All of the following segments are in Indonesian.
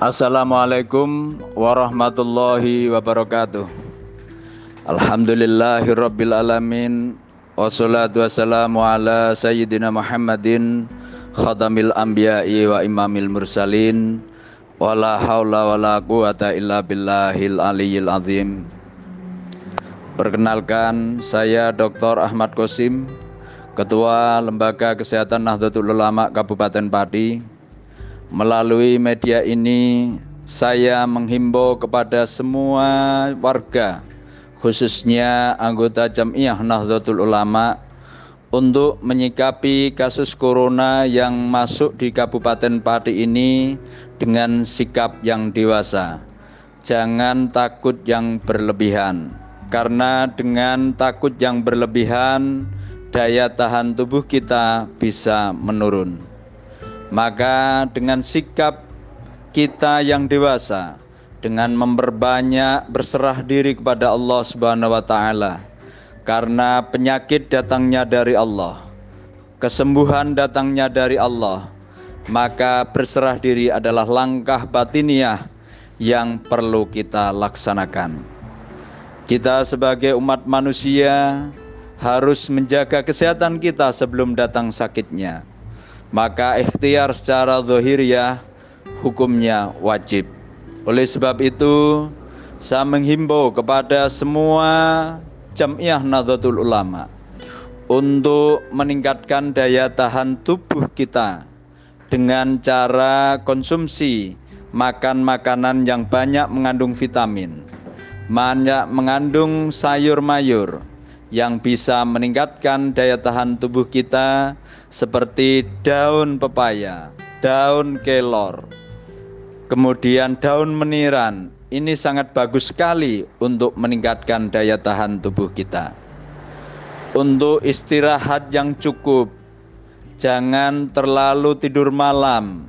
Assalamualaikum warahmatullahi wabarakatuh. Alhamdulillahirabbil alamin. Wassalatu wassalamu ala sayyidina Muhammadin Khadamil anbiya'i wa imamil mursalin. Wala hawla wala quwata illa billahil aliyyil azim. Perkenalkan saya Dr. Ahmad Kosim Ketua Lembaga Kesehatan Nahdlatul Ulama Kabupaten Pati Melalui media ini saya menghimbau kepada semua warga khususnya anggota Jamiah Nahdlatul Ulama untuk menyikapi kasus corona yang masuk di Kabupaten Pati ini dengan sikap yang dewasa. Jangan takut yang berlebihan, karena dengan takut yang berlebihan, daya tahan tubuh kita bisa menurun. Maka dengan sikap kita yang dewasa dengan memperbanyak berserah diri kepada Allah Subhanahu wa taala karena penyakit datangnya dari Allah kesembuhan datangnya dari Allah maka berserah diri adalah langkah batiniah yang perlu kita laksanakan. Kita sebagai umat manusia harus menjaga kesehatan kita sebelum datang sakitnya maka ikhtiar secara zahiriyah hukumnya wajib. Oleh sebab itu, saya menghimbau kepada semua jamiah Nahdlatul Ulama untuk meningkatkan daya tahan tubuh kita dengan cara konsumsi makan makanan yang banyak mengandung vitamin, banyak mengandung sayur mayur, yang bisa meningkatkan daya tahan tubuh kita seperti daun pepaya, daun kelor, kemudian daun meniran. Ini sangat bagus sekali untuk meningkatkan daya tahan tubuh kita. Untuk istirahat yang cukup, jangan terlalu tidur malam.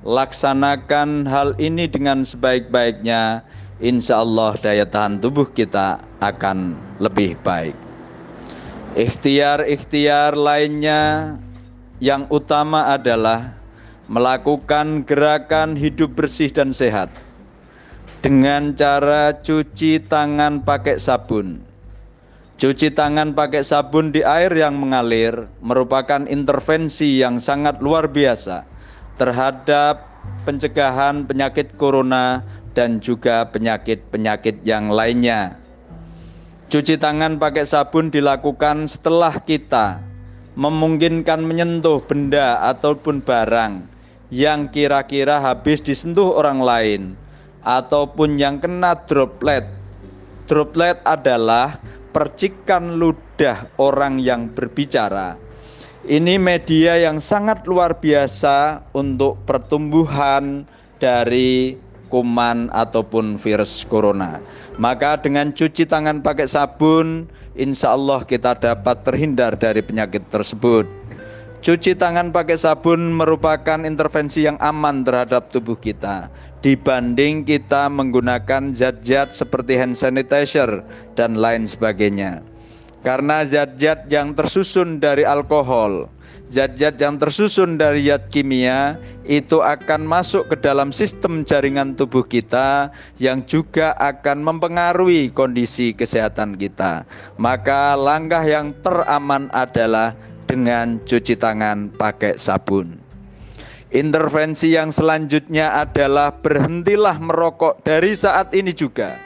Laksanakan hal ini dengan sebaik-baiknya insya Allah daya tahan tubuh kita akan lebih baik. Ikhtiar-ikhtiar lainnya yang utama adalah melakukan gerakan hidup bersih dan sehat dengan cara cuci tangan pakai sabun. Cuci tangan pakai sabun di air yang mengalir merupakan intervensi yang sangat luar biasa terhadap pencegahan penyakit corona dan juga penyakit-penyakit yang lainnya. Cuci tangan pakai sabun dilakukan setelah kita memungkinkan menyentuh benda ataupun barang yang kira-kira habis disentuh orang lain ataupun yang kena droplet. Droplet adalah percikan ludah orang yang berbicara. Ini media yang sangat luar biasa untuk pertumbuhan dari kuman ataupun virus corona. Maka dengan cuci tangan pakai sabun, insya Allah kita dapat terhindar dari penyakit tersebut. Cuci tangan pakai sabun merupakan intervensi yang aman terhadap tubuh kita dibanding kita menggunakan zat-zat seperti hand sanitizer dan lain sebagainya. Karena zat-zat yang tersusun dari alkohol, zat-zat yang tersusun dari zat kimia itu akan masuk ke dalam sistem jaringan tubuh kita yang juga akan mempengaruhi kondisi kesehatan kita. Maka langkah yang teraman adalah dengan cuci tangan pakai sabun. Intervensi yang selanjutnya adalah berhentilah merokok dari saat ini juga.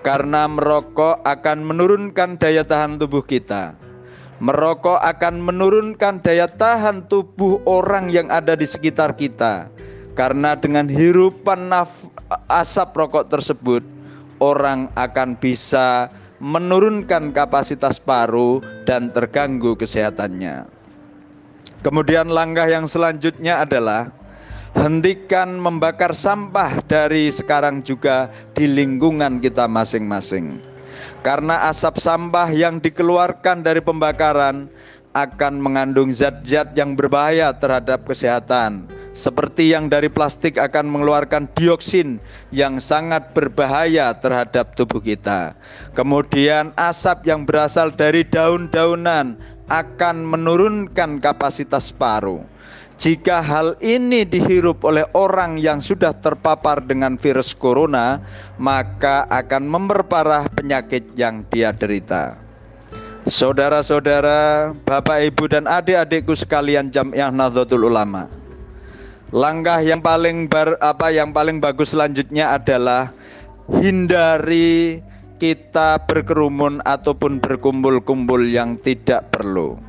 Karena merokok akan menurunkan daya tahan tubuh kita Merokok akan menurunkan daya tahan tubuh orang yang ada di sekitar kita. Karena dengan hirupan naf asap rokok tersebut, orang akan bisa menurunkan kapasitas paru dan terganggu kesehatannya. Kemudian langkah yang selanjutnya adalah hentikan membakar sampah dari sekarang juga di lingkungan kita masing-masing karena asap sampah yang dikeluarkan dari pembakaran akan mengandung zat-zat yang berbahaya terhadap kesehatan seperti yang dari plastik akan mengeluarkan dioksin yang sangat berbahaya terhadap tubuh kita. Kemudian asap yang berasal dari daun-daunan akan menurunkan kapasitas paru. Jika hal ini dihirup oleh orang yang sudah terpapar dengan virus corona, maka akan memperparah penyakit yang dia derita. Saudara-saudara, Bapak, Ibu, dan adik-adikku sekalian Jamiah Nahdlatul Ulama. Langkah yang paling bar, apa yang paling bagus selanjutnya adalah hindari kita berkerumun ataupun berkumpul-kumpul yang tidak perlu.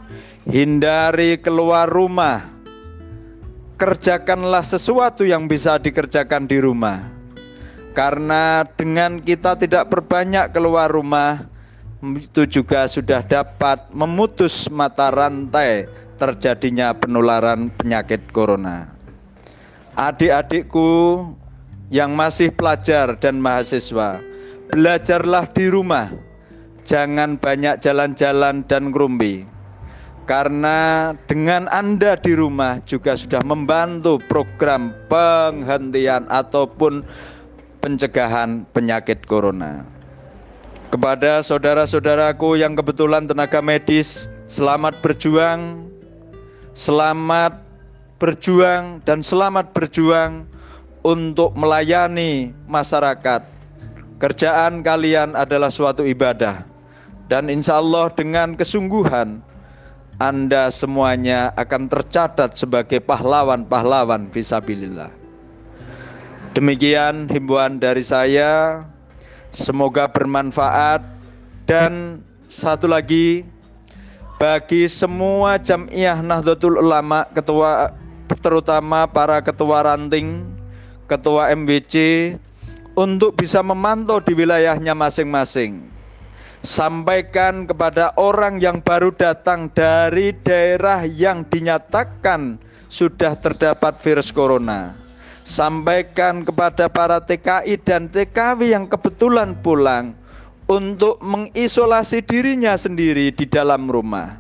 Hindari keluar rumah kerjakanlah sesuatu yang bisa dikerjakan di rumah. Karena dengan kita tidak berbanyak keluar rumah, itu juga sudah dapat memutus mata rantai terjadinya penularan penyakit corona. Adik-adikku yang masih pelajar dan mahasiswa, belajarlah di rumah. Jangan banyak jalan-jalan dan ngerumbi karena dengan Anda di rumah juga sudah membantu program penghentian ataupun pencegahan penyakit corona. Kepada saudara-saudaraku yang kebetulan tenaga medis, selamat berjuang, selamat berjuang dan selamat berjuang untuk melayani masyarakat. Kerjaan kalian adalah suatu ibadah dan insya Allah dengan kesungguhan anda semuanya akan tercatat sebagai pahlawan-pahlawan visabilillah. Demikian himbauan dari saya. Semoga bermanfaat dan satu lagi bagi semua jamiah Nahdlatul Ulama ketua terutama para ketua ranting, ketua MBC untuk bisa memantau di wilayahnya masing-masing sampaikan kepada orang yang baru datang dari daerah yang dinyatakan sudah terdapat virus corona. Sampaikan kepada para TKI dan TKW yang kebetulan pulang untuk mengisolasi dirinya sendiri di dalam rumah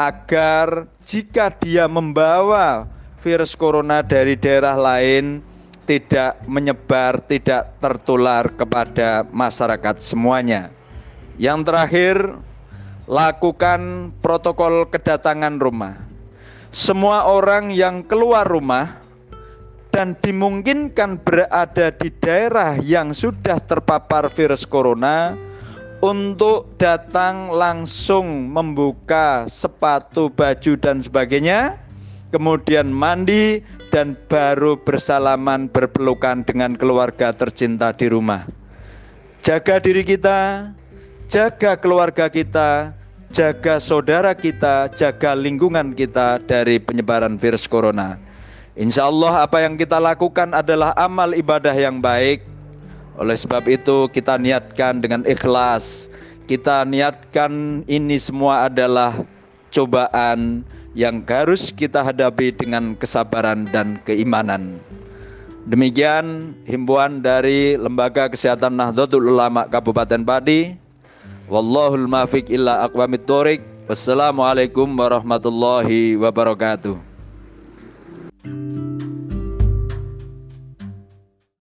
agar jika dia membawa virus corona dari daerah lain tidak menyebar, tidak tertular kepada masyarakat semuanya. Yang terakhir, lakukan protokol kedatangan rumah. Semua orang yang keluar rumah dan dimungkinkan berada di daerah yang sudah terpapar virus corona untuk datang langsung membuka sepatu, baju dan sebagainya, kemudian mandi dan baru bersalaman berpelukan dengan keluarga tercinta di rumah. Jaga diri kita, jaga keluarga kita, jaga saudara kita, jaga lingkungan kita dari penyebaran virus corona. Insya Allah apa yang kita lakukan adalah amal ibadah yang baik. Oleh sebab itu kita niatkan dengan ikhlas. Kita niatkan ini semua adalah cobaan yang harus kita hadapi dengan kesabaran dan keimanan. Demikian himbauan dari Lembaga Kesehatan Nahdlatul Ulama Kabupaten Padi. Wallahul mafiq illa thoriq. Wassalamualaikum warahmatullahi wabarakatuh.